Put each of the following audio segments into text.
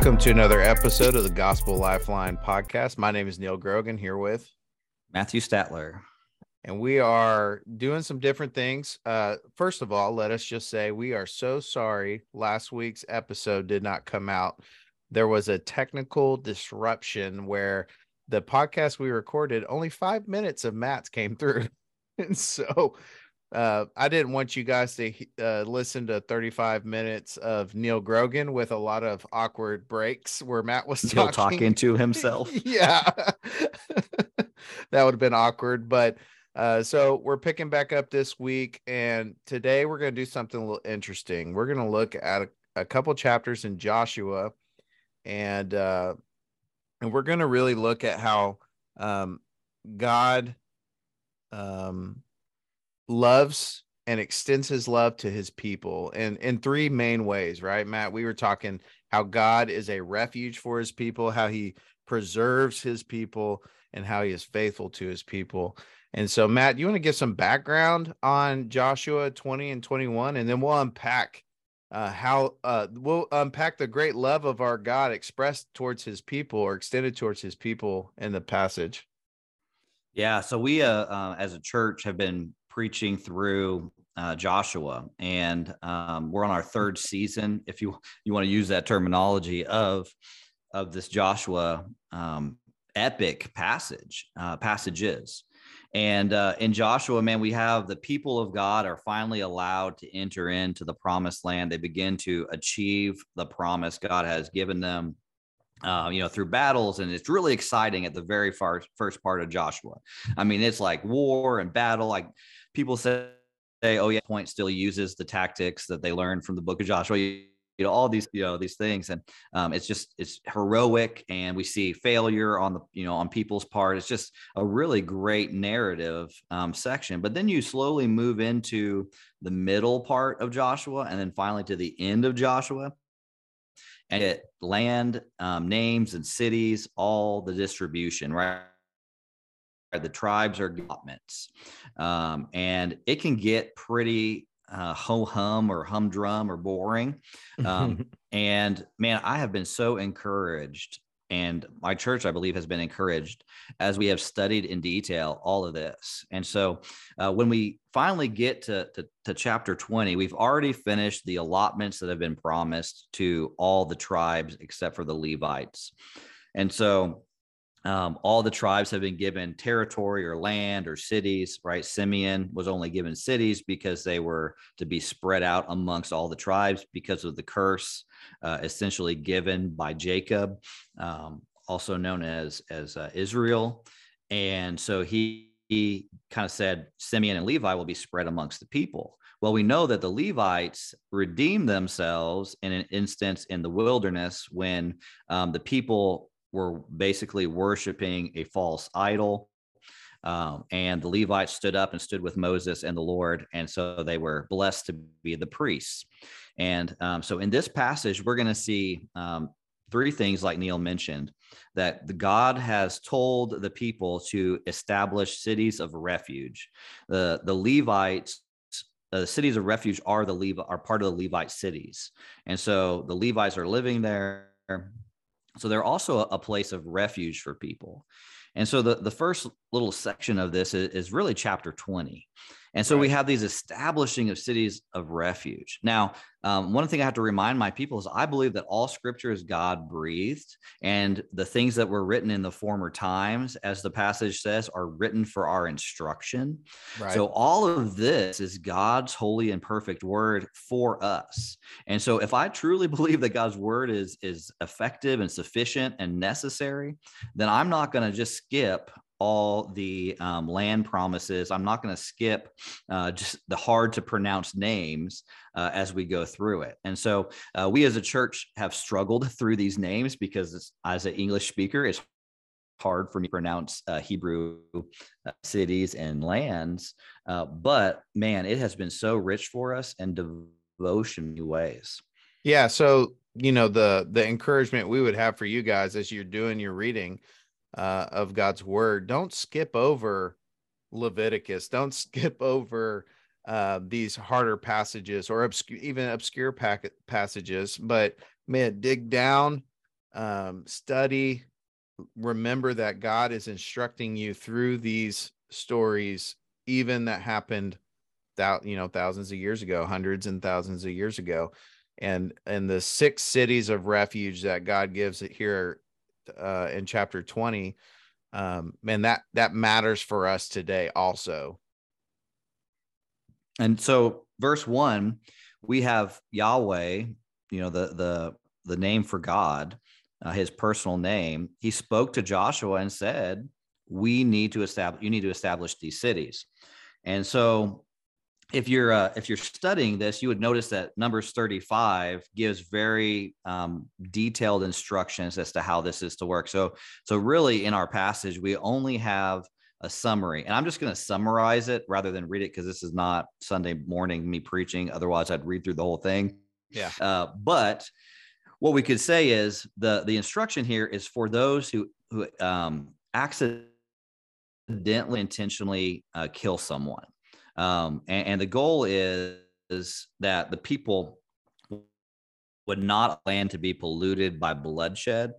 Welcome to another episode of the Gospel Lifeline podcast. My name is Neil Grogan here with Matthew Statler. And we are doing some different things. Uh, first of all, let us just say we are so sorry last week's episode did not come out. There was a technical disruption where the podcast we recorded, only five minutes of Matt's came through. and so uh, I didn't want you guys to uh, listen to 35 minutes of Neil Grogan with a lot of awkward breaks where Matt was talking, talking to himself. yeah, that would have been awkward. But uh, so we're picking back up this week, and today we're going to do something a little interesting. We're going to look at a, a, couple chapters in Joshua, and uh, and we're going to really look at how um, God um, loves and extends his love to his people in in three main ways right matt? We were talking how god is a refuge for his people how he preserves his people and how he is faithful to his people. And so matt you want to give some background on joshua 20 and 21 and then we'll unpack uh, how uh, we'll unpack the great love of our god expressed towards his people or extended towards his people in the passage. Yeah so we uh, uh as a church have been preaching through uh, Joshua, and um, we're on our third season, if you you want to use that terminology of of this Joshua um, epic passage uh, passages. And uh, in Joshua, man, we have the people of God are finally allowed to enter into the promised land. They begin to achieve the promise God has given them uh, you know, through battles, and it's really exciting at the very far, first part of Joshua. I mean, it's like war and battle. Like people say, oh yeah, point still uses the tactics that they learned from the book of Joshua. You, you know, all these, you know, these things. And um, it's just, it's heroic. And we see failure on the, you know, on people's part. It's just a really great narrative um, section. But then you slowly move into the middle part of Joshua and then finally to the end of Joshua and it land um, names and cities, all the distribution, right? the tribes are allotments. Um, and it can get pretty uh, ho hum or humdrum or boring. Um, and man, I have been so encouraged. And my church, I believe, has been encouraged as we have studied in detail all of this. And so, uh, when we finally get to, to, to chapter 20, we've already finished the allotments that have been promised to all the tribes except for the Levites. And so, um, all the tribes have been given territory or land or cities, right? Simeon was only given cities because they were to be spread out amongst all the tribes because of the curse uh, essentially given by Jacob, um, also known as, as uh, Israel. And so he, he kind of said Simeon and Levi will be spread amongst the people. Well, we know that the Levites redeemed themselves in an instance in the wilderness when um, the people were basically worshiping a false idol. Um, and the Levites stood up and stood with Moses and the Lord. And so they were blessed to be the priests. And um, so in this passage, we're going to see um, three things, like Neil mentioned, that God has told the people to establish cities of refuge. The, the Levites the cities of refuge are the Levi are part of the Levite cities. And so the Levites are living there. So they're also a place of refuge for people. And so the, the first little section of this is, is really chapter 20. And so right. we have these establishing of cities of refuge. Now, um, one thing I have to remind my people is I believe that all scripture is God breathed, and the things that were written in the former times, as the passage says, are written for our instruction. Right. So all of this is God's holy and perfect word for us. And so if I truly believe that God's word is, is effective and sufficient and necessary, then I'm not going to just skip all the um, land promises. I'm not going to skip uh, just the hard to pronounce names uh, as we go through it. And so uh, we as a church have struggled through these names because as an English speaker, it's hard for me to pronounce uh, Hebrew uh, cities and lands. Uh, but man, it has been so rich for us and devotion ways. Yeah. So, you know, the, the encouragement we would have for you guys as you're doing your reading uh, of God's word. Don't skip over Leviticus. Don't skip over uh, these harder passages or obscure, even obscure passages. But man, dig down um, study, remember that God is instructing you through these stories, even that happened that you know thousands of years ago, hundreds and thousands of years ago, and and the six cities of refuge that God gives it here uh, in chapter twenty, um, man, that that matters for us today also. And so, verse one, we have Yahweh, you know the the the name for God, uh, his personal name. He spoke to Joshua and said, "We need to establish. You need to establish these cities." And so if you're uh, if you're studying this, you would notice that Numbers 35 gives very um, detailed instructions as to how this is to work. So so really in our passage, we only have a summary, and I'm just going to summarize it rather than read it because this is not Sunday morning me preaching. Otherwise, I'd read through the whole thing. Yeah. Uh, but what we could say is the the instruction here is for those who who um, accidentally intentionally uh, kill someone um, and, and, the goal is, that the people would not land to be polluted by bloodshed.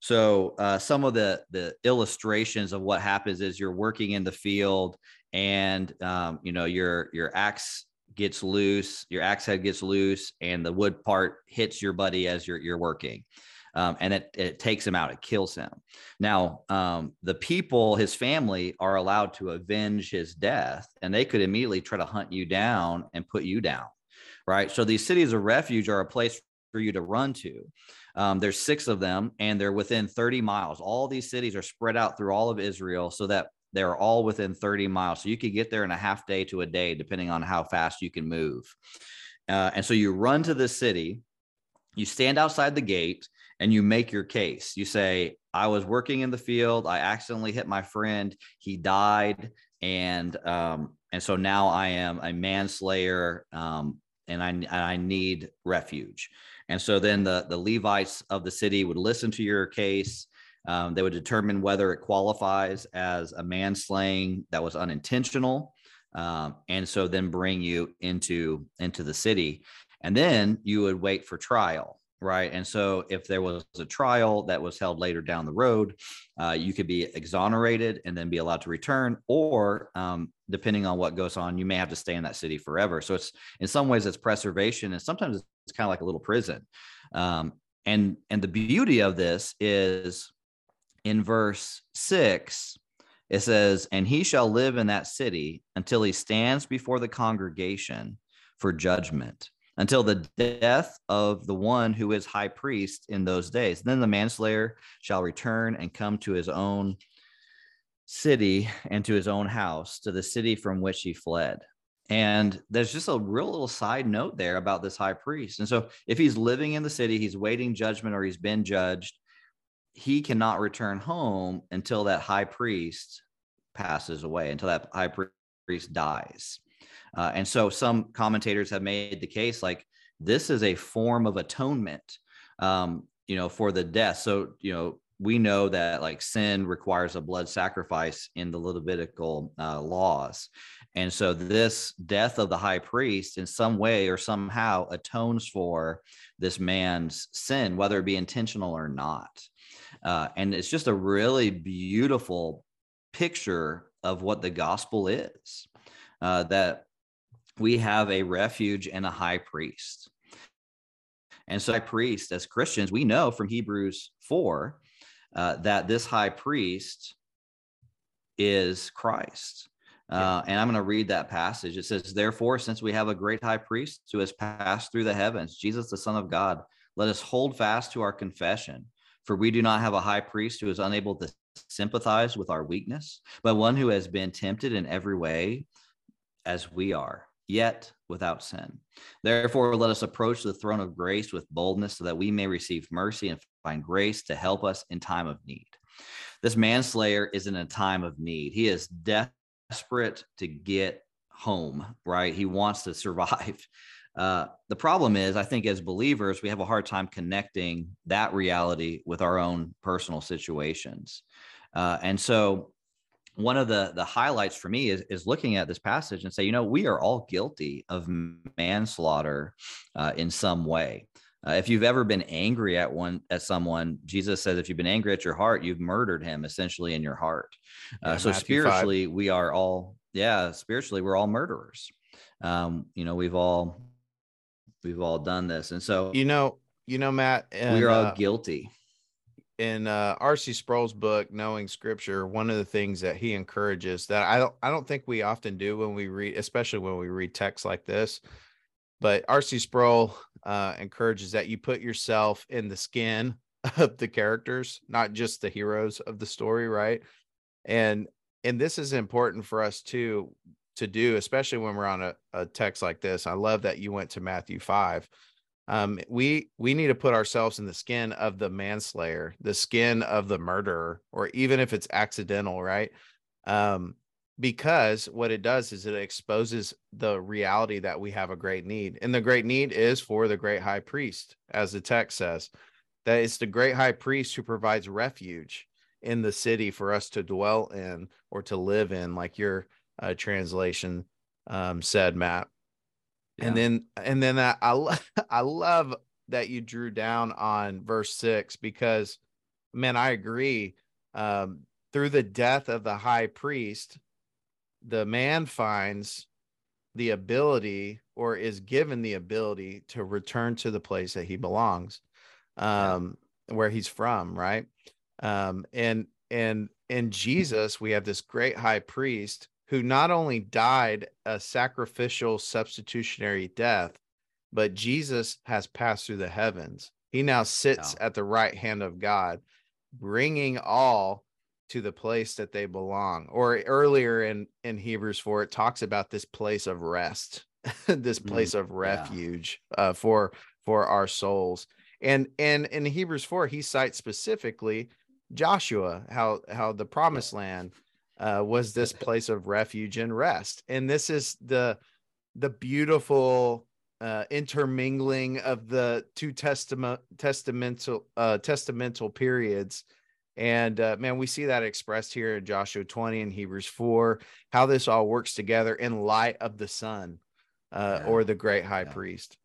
So uh, some of the the illustrations of what happens is you're working in the field, and um, you know your your axe gets loose, your axe head gets loose, and the wood part hits your buddy as you're you're working um, and it, it takes him out, it kills him. Now, um, the people, his family, are allowed to avenge his death, and they could immediately try to hunt you down and put you down, right? So these cities of refuge are a place for you to run to. Um, there's six of them, and they're within 30 miles. All these cities are spread out through all of Israel, so that they're all within 30 miles. So you could get there in a half day to a day, depending on how fast you can move. Uh, and so you run to the city, you stand outside the gate, and you make your case. You say, I was working in the field, I accidentally hit my friend, he died, and um, and so now I am a manslayer, um, and I I need refuge. And so then the the Levites of the city would listen to your case. Um, they would determine whether it qualifies as a manslaying that was unintentional, um, and so then bring you into into the city, and then you would wait for trial right? And so if there was a trial that was held later down the road, uh, you could be exonerated and then be allowed to return, or um, depending on what goes on, you may have to stay in that city forever. So it's in some ways it's preservation, and sometimes it's kind of like a little prison. Um, and and the beauty of this is in verse six. It says, and he shall live in that city until he stands before the congregation for judgment until the death of the one who is high priest in those days. Then the manslayer shall return and come to his own city and to his own house, to the city from which he fled. And there's just a real little side note there about this high priest. And so if he's living in the city, he's waiting judgment or he's been judged, he cannot return home until that high priest passes away, until that high priest dies. Uh, and so some commentators have made the case like this is a form of atonement, um, you know, for the death. So, you know, we know that like sin requires a blood sacrifice in the Levitical uh, laws. And so this death of the high priest in some way or somehow atones for this man's sin, whether it be intentional or not. Uh, and it's just a really beautiful picture of what the gospel is. Uh, that we have a refuge and a high priest. And so, high priest, as Christians, we know from Hebrews 4 uh, that this high priest is Christ. Uh, and I'm going to read that passage. It says, Therefore, since we have a great high priest who has passed through the heavens, Jesus, the Son of God, let us hold fast to our confession. For we do not have a high priest who is unable to sympathize with our weakness, but one who has been tempted in every way as we are, yet without sin. Therefore, let us approach the throne of grace with boldness so that we may receive mercy and find grace to help us in time of need. This manslayer is in a time of need. He is desperate to get home, right? He wants to survive. Uh, the problem is, I think as believers, we have a hard time connecting that reality with our own personal situations. Uh, and so one of the the highlights for me is is looking at this passage and say, you know, we are all guilty of manslaughter uh, in some way. Uh, if you've ever been angry at one at someone, Jesus says, if you've been angry at your heart, you've murdered him essentially in your heart. Uh, yeah, so Matthew spiritually, 5. we are all, yeah, spiritually, we're all murderers. Um, you know, we've all we've all done this, and so you know, you know, Matt, and, we're all uh, guilty. In uh, R.C. Sproul's book, Knowing Scripture, one of the things that he encourages that I don't, I don't think we often do when we read, especially when we read texts like this, but R.C. Sproul uh, encourages that you put yourself in the skin of the characters, not just the heroes of the story, right? And and this is important for us too to do, especially when we're on a, a text like this. I love that you went to Matthew five. Um, we we need to put ourselves in the skin of the manslayer, the skin of the murderer, or even if it's accidental, right? Um, because what it does is it exposes the reality that we have a great need. And the great need is for the great high priest, as the text says, that it's the great high priest who provides refuge in the city for us to dwell in or to live in, like your uh, translation um, said, Matt. Yeah. And then, and then I, I, I love that you drew down on verse six because, man, I agree. Um, through the death of the high priest, the man finds the ability or is given the ability to return to the place that he belongs um where he's from right um and and in jesus we have this great high priest who not only died a sacrificial substitutionary death but jesus has passed through the heavens. He now sits at the right hand of god bringing all to the place that they belong. Or earlier in in hebrews 4 it talks about this place of rest this mm, place mm, of refuge yeah. uh, for for our souls. And and in hebrews 4 he cites specifically joshua how how the promised land uh, was this place of refuge and rest and this is the the beautiful uh, intermingling of the two testament testamental uh, testamental periods and uh, man, we see that expressed here in Joshua 20 and Hebrews 4, how this all works together in light of the Son uh, yeah. or the great high yeah. priest.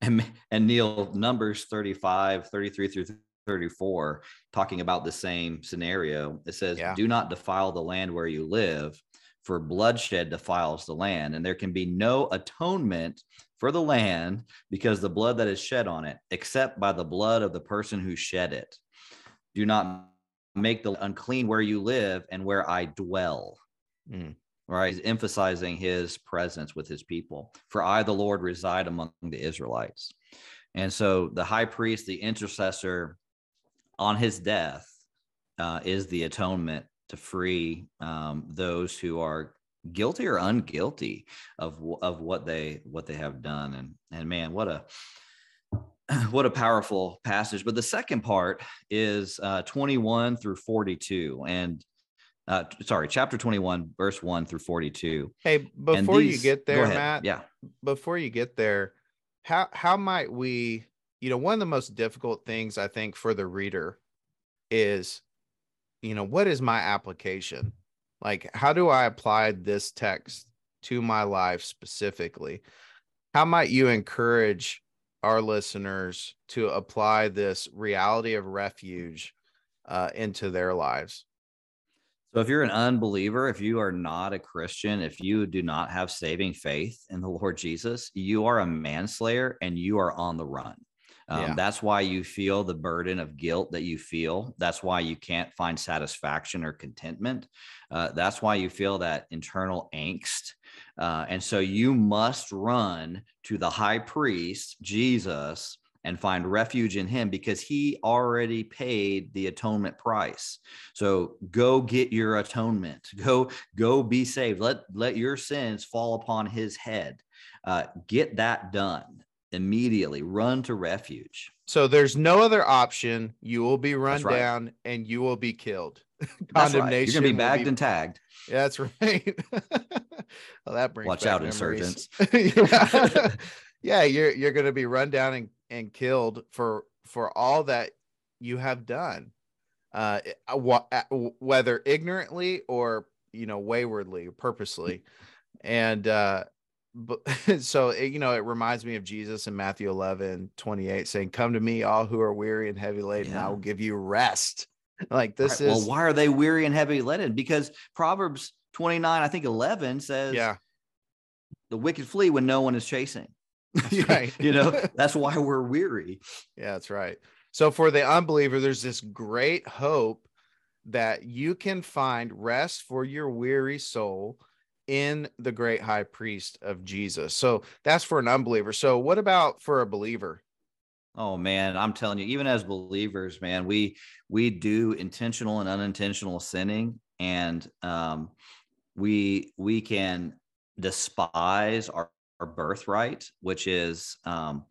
And, and Neil, Numbers 35, 33 through 34, talking about the same scenario. It says, yeah. Do not defile the land where you live, for bloodshed defiles the land, and there can be no atonement for the land because the blood that is shed on it, except by the blood of the person who shed it do not make the unclean where you live and where I dwell. Mm. Right. He's emphasizing his presence with his people. For I, the Lord, reside among the Israelites. And so the high priest, the intercessor on his death, uh, is the atonement to free um, those who are guilty or unguilty of of what they what they have done and and man what a what a powerful passage. But the second part is uh, 21 through 42. And uh, sorry, chapter 21, verse 1 through 42. Hey, before these, you get there, Matt, yeah, before you get there, how how might we, you know, one of the most difficult things I think for the reader is, you know, what is my application? Like, how do I apply this text to my life specifically? How might you encourage our listeners to apply this reality of refuge uh, into their lives? So, if you're an unbeliever, if you are not a Christian, if you do not have saving faith in the Lord Jesus, you are a manslayer and you are on the run. Um, yeah. That's why you feel the burden of guilt that you feel. That's why you can't find satisfaction or contentment. Uh, that's why you feel that internal angst. Uh, and so you must run to the high priest, Jesus, and find refuge in him because he already paid the atonement price. So go get your atonement. Go go be saved. Let let your sins fall upon his head. Uh, get that done immediately run to refuge. So there's no other option. You will be run right. down and you will be killed. Condemnation. Right. You're gonna be bagged be... and tagged. Yeah, that's right. well, that brings watch out, memories. insurgents. yeah, you're you're gonna be run down and, and killed for for all that you have done, uh, whether ignorantly or you know waywardly, purposely, and uh, but so it, you know, it reminds me of Jesus in Matthew 11, 28 saying, Come to me, all who are weary and heavy laden, yeah. I will give you rest. Like this right. is well, why are they weary and heavy laden? Because Proverbs 29, I think 11 says, Yeah, the wicked flee when no one is chasing. right. you know, that's why we're weary. Yeah, that's right. So for the unbeliever, there's this great hope that you can find rest for your weary soul in the great high priest of Jesus. So that's for an unbeliever. So what about for a believer? Oh man, I'm telling you, even as believers, man, we we do intentional and unintentional sinning, and um, we we can despise our, our birthright, which is um,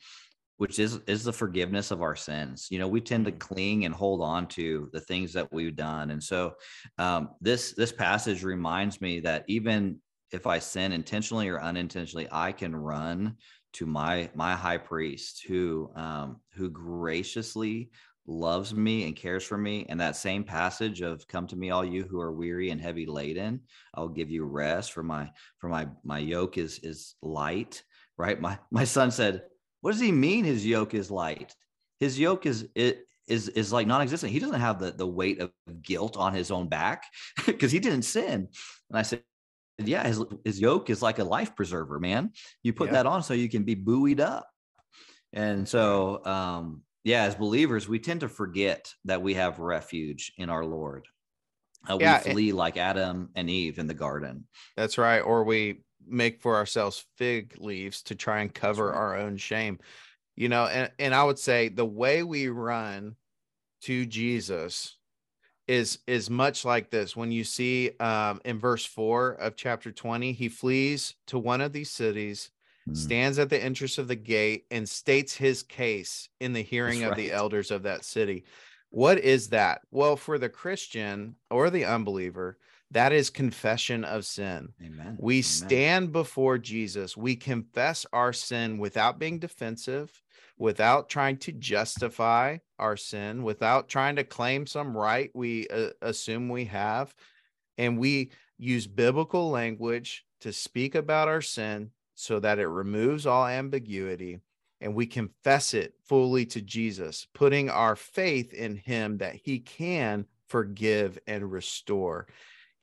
which is is the forgiveness of our sins. You know we tend to mm. cling and hold on to the things that we've done. And so um, this this passage reminds me that even if i sin intentionally or unintentionally i can run to my my high priest who um, who graciously loves me and cares for me. And that same passage of come to me all you who are weary and heavy laden. I'll give you rest for my for my my yoke is is light right? My my son said what does he mean his yoke is light? His yoke is it is is like non-existent. He doesn't have the the weight of guilt on his own back because he didn't sin. And I said, yeah, his his yoke is like a life preserver, man. You put yeah. that on so you can be buoyed up. And so um yeah, as believers, we tend to forget that we have refuge in our Lord. Uh, we yeah, flee like Adam and Eve in the garden. That's right. Or we make for ourselves fig leaves to try and cover right. our own shame you know and, and i would say the way we run to jesus is is much like this when you see um in verse 4 of chapter 20 he flees to one of these cities mm. stands at the entrance of the gate and states his case in the hearing That's of right. the elders of that city what is that well for the christian or the unbeliever that is confession of sin. Amen. We Amen. stand before Jesus. We confess our sin without being defensive, without trying to justify our sin, without trying to claim some right we uh, assume we have. And we use biblical language to speak about our sin so that it removes all ambiguity and we confess it fully to Jesus, putting our faith in him that he can forgive and restore.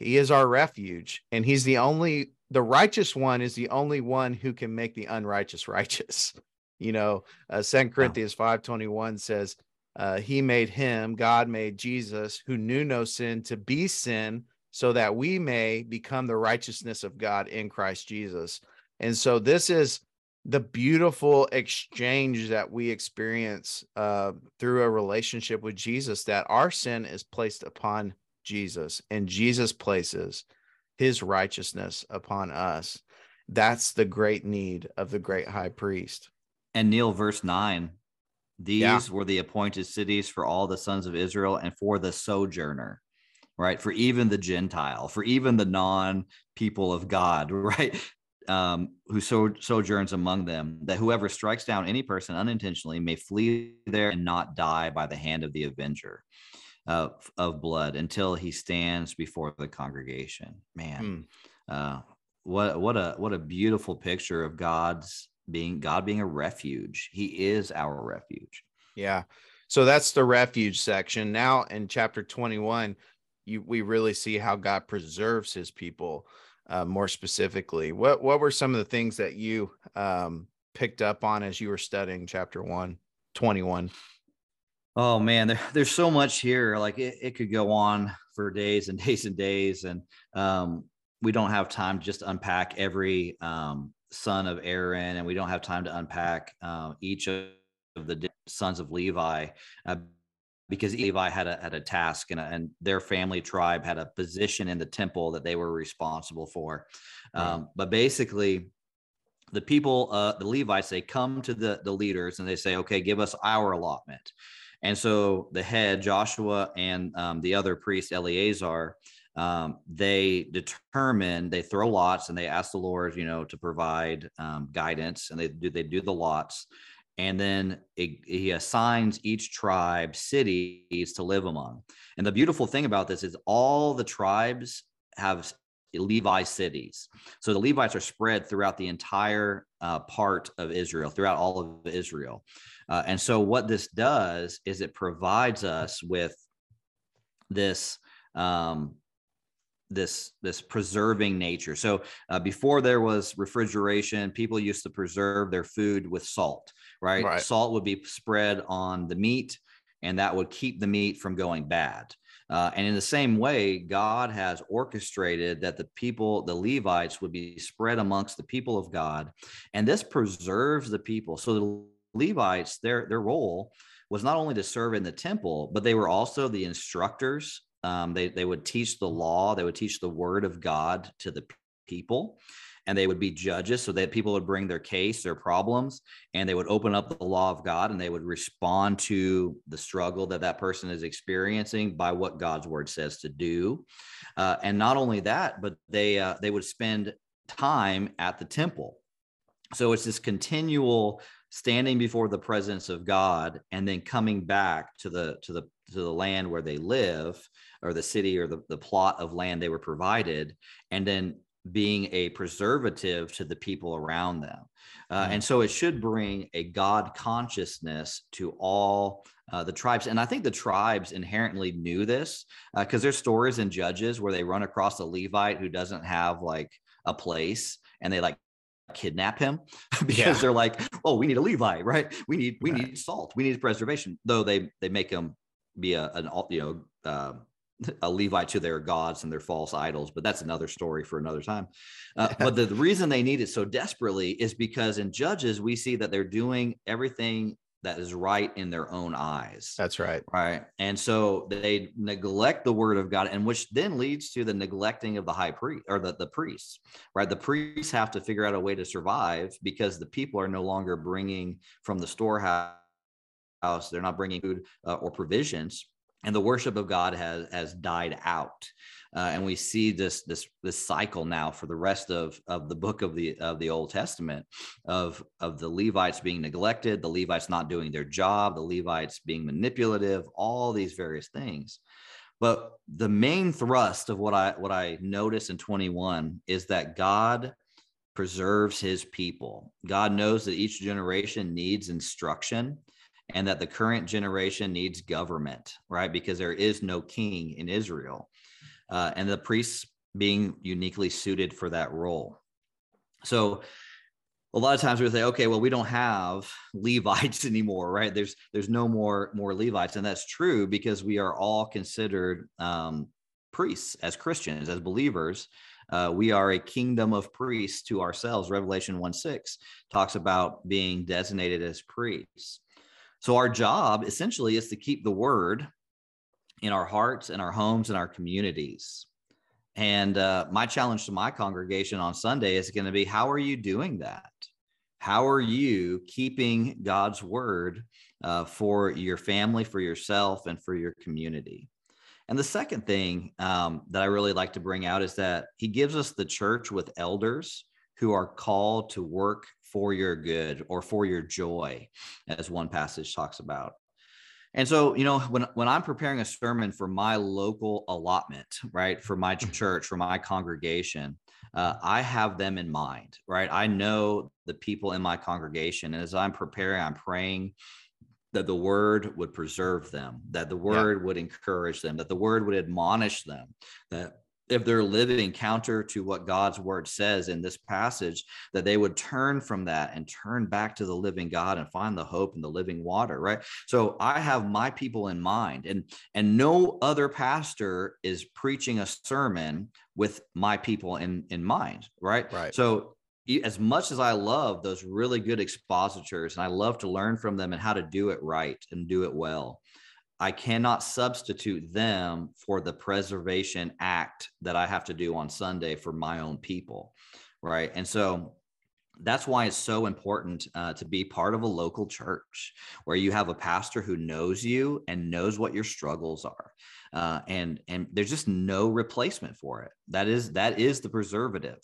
He is our refuge, and he's the only the righteous one is the only one who can make the unrighteous righteous. You know, uh, Second Corinthians five twenty one says, uh, "He made him, God made Jesus, who knew no sin, to be sin, so that we may become the righteousness of God in Christ Jesus." And so, this is the beautiful exchange that we experience uh, through a relationship with Jesus. That our sin is placed upon Jesus and Jesus places his righteousness upon us. That's the great need of the great high priest. And Neil, verse 9 these yeah. were the appointed cities for all the sons of Israel and for the sojourner, right? For even the Gentile, for even the non people of God, right? Um, who so, sojourns among them, that whoever strikes down any person unintentionally may flee there and not die by the hand of the avenger uh, of blood until he stands before the congregation. Man, mm. uh, what what a what a beautiful picture of God's being God being a refuge. He is our refuge. Yeah. So that's the refuge section. Now in chapter 21, you we really see how God preserves his people uh, more specifically. What what were some of the things that you um, picked up on as you were studying chapter 1 21? Oh man, there, there's so much here. Like it, it could go on for days and days and days. And um, we don't have time to just unpack every um, son of Aaron, and we don't have time to unpack uh, each of the sons of Levi. Uh, because Levi had a had a task and, a, and their family tribe had a position in the temple that they were responsible for. Right. Um, but basically, the people, uh, the Levites, they come to the the leaders and they say, "Okay, give us our allotment." And so the head, Joshua, and um, the other priest, Eleazar, um, they determine, they throw lots and they ask the Lord, you know, to provide um, guidance and they do, they do the lots. And then it, he assigns each tribe cities to live among. And the beautiful thing about this is all the tribes have Levi cities. So the Levites are spread throughout the entire uh, part of Israel, throughout all of Israel. Uh, and so what this does is it provides us with this um, this this preserving nature. So uh, before there was refrigeration, people used to preserve their food with salt. Right? right, salt would be spread on the meat, and that would keep the meat from going bad. Uh, and in the same way, God has orchestrated that the people, the Levites, would be spread amongst the people of God, and this preserves the people. So the Levites, their their role was not only to serve in the temple, but they were also the instructors. Um, they they would teach the law, they would teach the word of God to the people, and they would be judges so that people would bring their case, their problems, and they would open up the law of God and they would respond to the struggle that that person is experiencing by what God's word says to do. Uh, and not only that, but they uh, they would spend time at the temple. So it's this continual standing before the presence of God and then coming back to the to the to the land where they live or the city or the, the plot of land they were provided and then being a preservative to the people around them uh, mm-hmm. and so it should bring a god consciousness to all uh, the tribes and i think the tribes inherently knew this because uh, there's stories in judges where they run across a levite who doesn't have like a place and they like kidnap him because yeah. they're like oh we need a levi right we need we right. need salt we need preservation though they they make him be a an you know uh, a Levite to their gods and their false idols, but that's another story for another time. Uh, but the, the, reason they need it so desperately is because in Judges, we see that they're doing everything that is right in their own eyes. That's right. Right. And so they neglect the word of God, and which then leads to the neglecting of the high priest or the, the priests, right? The priests have to figure out a way to survive because the people are no longer bringing from the storehouse house they're not bringing food uh, or provisions and the worship of god has has died out. Uh, and we see this this this cycle now for the rest of of the book of the of the old testament of of the levites being neglected the levites not doing their job the levites being manipulative all these various things. But the main thrust of what i what i notice in 21 is that god preserves his people. God knows that each generation needs instruction and that the current generation needs government, right? Because there is no king in Israel, uh, and the priests being uniquely suited for that role. So, a lot of times we say, okay, well, we don't have Levites anymore, right? There's there's no more more Levites, and that's true because we are all considered um, priests as Christians, as believers. Uh, we are a kingdom of priests to ourselves. Revelation 1 6 talks about being designated as priests. So our job essentially is to keep the word in our hearts and our homes and our communities. And uh, my challenge to my congregation on Sunday is going to be how are you doing that? How are you keeping God's word uh, for your family, for yourself, and for your community? And the second thing um, that I really like to bring out is that he gives us the church with elders who are called to work for your good or for your joy, as one passage talks about. And so, you know, when when I'm preparing a sermon for my local allotment, right, for my mm. church, for my congregation, uh, I have them in mind, right? I know the people in my congregation, and as I'm preparing, I'm praying that the word would preserve them, that the word yeah. would encourage them, that the word would admonish them, that if they're living counter to what God's word says in this passage, that they would turn from that and turn back to the living God and find the hope in the living water, right? So I have my people in mind, and and no other pastor is preaching a sermon with my people in in mind, right? Right. So as much as I love those really good expositors and I love to learn from them and how to do it right and do it well, I cannot substitute them for the preservation act that I have to do on Sunday for my own people. Right. And so that's why it's so important uh, to be part of a local church where you have a pastor who knows you and knows what your struggles are. Uh, and and there's just no replacement for it. That is that is the preservative.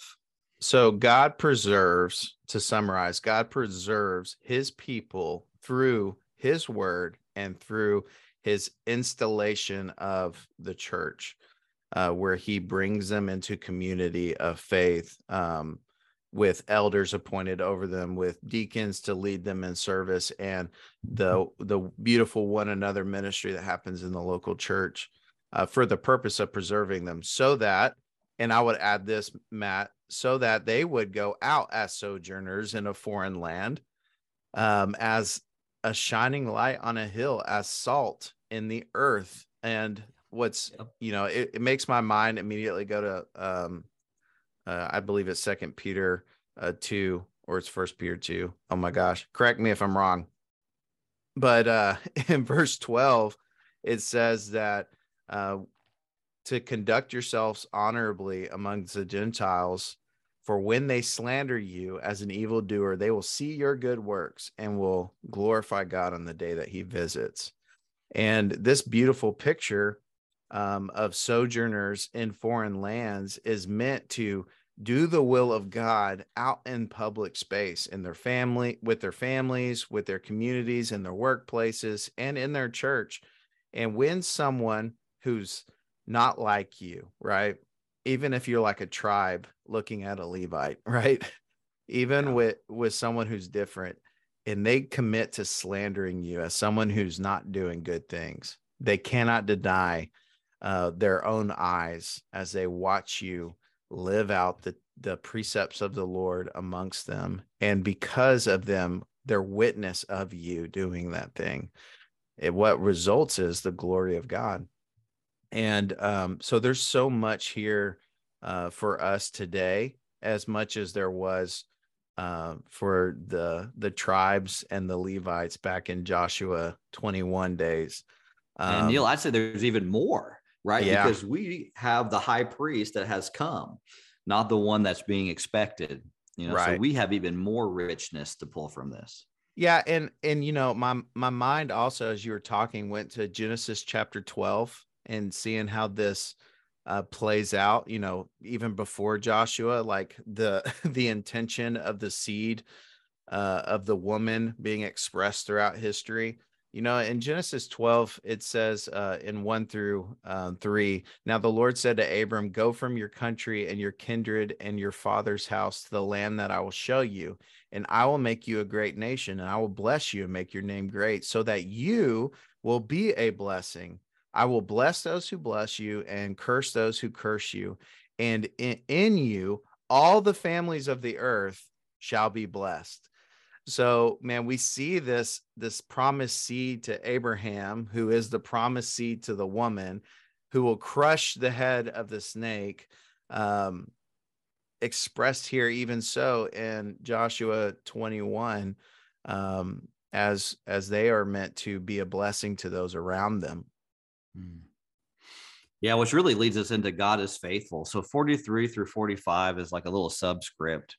So God preserves, to summarize, God preserves his people through his word and through his installation of the church. uh, where he brings them into community of faith um, with elders appointed over them, with deacons to lead them in service, and the the beautiful one another ministry that happens in the local church uh, for the purpose of preserving them, so that, and I would add this, Matt, so that they would go out as sojourners in a foreign land, um, as a shining light on a hill, as salt in the earth, and what's you know it, it makes my mind immediately go to um uh, I believe it's Second Peter uh, two or it's First Peter two. Oh my gosh, correct me if I'm wrong. But uh, in verse twelve, it says that uh, to conduct yourselves honorably amongst the Gentiles, for when they slander you as an evildoer, they will see your good works and will glorify God on the day that He visits. And this beautiful picture um, of sojourners in foreign lands is meant to do the will of God out in public space in their family, with their families, with their communities, in their workplaces, and in their church. And when someone who's not like you, right? Even if you're like a tribe looking at a Levite, right? Even yeah. with with someone who's different and they commit to slandering you as someone who's not doing good things. They cannot deny uh, their own eyes as they watch you live out the, the precepts of the Lord amongst them. And because of them, their witness of you doing that thing, it, what results is the glory of God. And um, so there's so much here uh, for us today, as much as there was uh, for the the tribes and the Levites back in Joshua 21 days. Um, and Neil, I'd say there's even more right? Yeah. Because we have the high priest that has come, not the one that's being expected. You know, right. so we have even more richness to pull from this. Yeah, and and you know, my my mind also as you were talking went to Genesis chapter 12 and seeing how this uh, plays out, you know, even before Joshua, like the the intention of the seed uh, of the woman being expressed throughout history. You know, in Genesis 12, it says uh, in one through um, three, now the Lord said to Abram, Go from your country and your kindred and your father's house to the land that I will show you, and I will make you a great nation, and I will bless you and make your name great, so that you will be a blessing. I will bless those who bless you and curse those who curse you. And in, in you, all the families of the earth shall be blessed. So, man, we see this this promised seed to Abraham, who is the promised seed to the woman, who will crush the head of the snake. Um, expressed here, even so, in Joshua 21, um, as as they are meant to be a blessing to those around them. Hmm. Yeah, which really leads us into God is faithful. So 43 through 45 is like a little subscript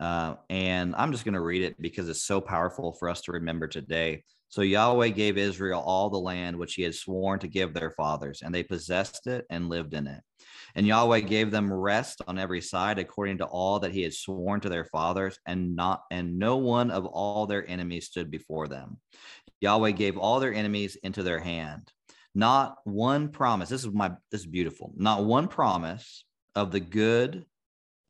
uh, and I'm just going to read it because it's so powerful for us to remember today. So Yahweh gave Israel all the land which he had sworn to give their fathers, and they possessed it and lived in it. And Yahweh gave them rest on every side according to all that he had sworn to their fathers, and not and no one of all their enemies stood before them. Yahweh gave all their enemies into their hand. Not one promise. This is my this is beautiful. Not one promise of the good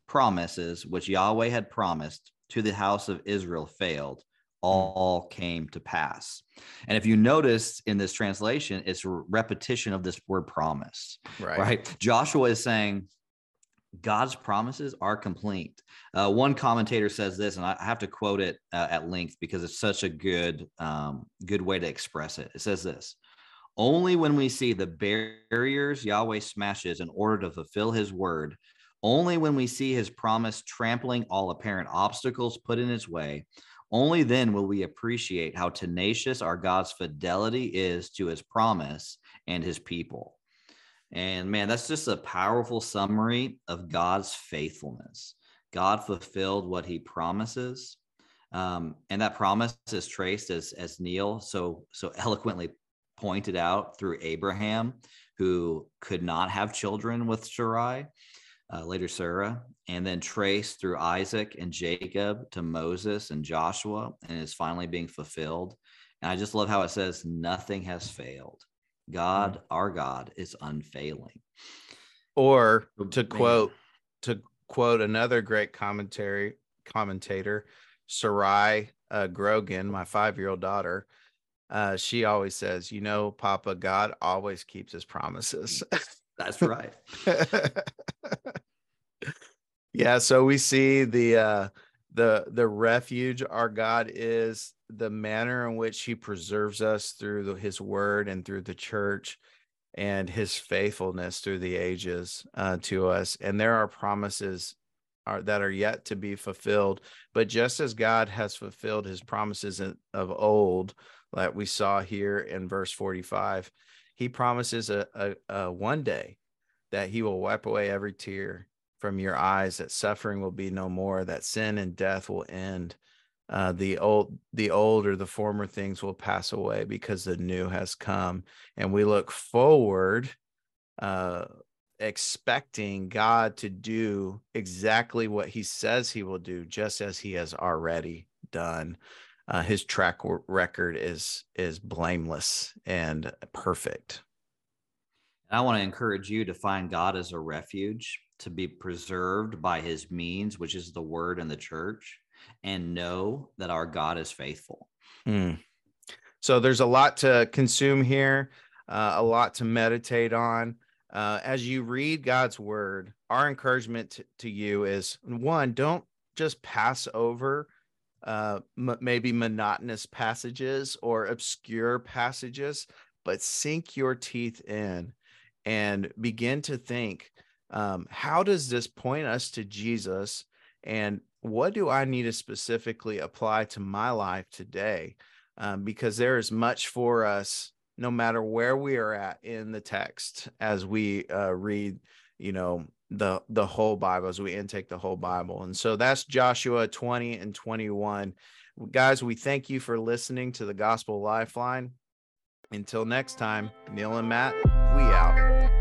promises which Yahweh had promised to the house of Israel failed, all came to pass. And if you notice in this translation, it's repetition of this word promise, right? right? Joshua is saying, God's promises are complete. Uh, one commentator says this, and I have to quote it uh, at length because it's such a good, um, good way to express it. It says this: "Only when we see the barriers Yahweh smashes in order to fulfill His word only when we see his promise trampling all apparent obstacles put in his way, only then will we appreciate how tenacious our God's fidelity is to his promise and his people. And man, that's just a powerful summary of God's faithfulness. God fulfilled what he promises. Um, and that promise is traced as, as Neil so, so eloquently pointed out through Abraham, who could not have children with Sarai uh, later Sarah, and then traced through Isaac and Jacob to Moses and Joshua, and is finally being fulfilled. And I just love how it says, Nothing has failed. God, mm-hmm. our God, is unfailing. Or Oh, to quote to quote another great commentary commentator, Sarai uh, Grogan, my five year old daughter. Uh, she always says, "You know, Papa, God always keeps His promises." That's right. yeah so we see the uh the the refuge our god is the manner in which he preserves us through the, his word and through the church and his faithfulness through the ages uh, to us and there are promises are that are yet to be fulfilled but just as god has fulfilled his promises of old like we saw here in verse 45 he promises a, a, a one day that he will wipe away every tear from your eyes that suffering will be no more that sin and death will end. Uh, the old the old or the former things will pass away because the new has come. And we look forward uh expecting god to do exactly what he says he will do just as he has already done uh, his track record is is blameless and perfect And I want to encourage you to find God as a refuge, to be preserved by his means, which is the word and the church, and know that our God is faithful. Hmm. So there's a lot to consume here, uh, a lot to meditate on. Uh, as you read God's word, our encouragement to, to you is one, don't just pass over uh, m- maybe monotonous passages or obscure passages, but sink your teeth in and begin to think um, how does this point us to Jesus? And what do I need to specifically apply to my life today? Um, because there is much for us no matter where we are at in the text as we uh, read, you know, the the whole Bible as we intake the whole Bible. And so that's Joshua 20 and 21. Guys, we thank you for listening to the Gospel Lifeline. Until next time, Neil and Matt, we out.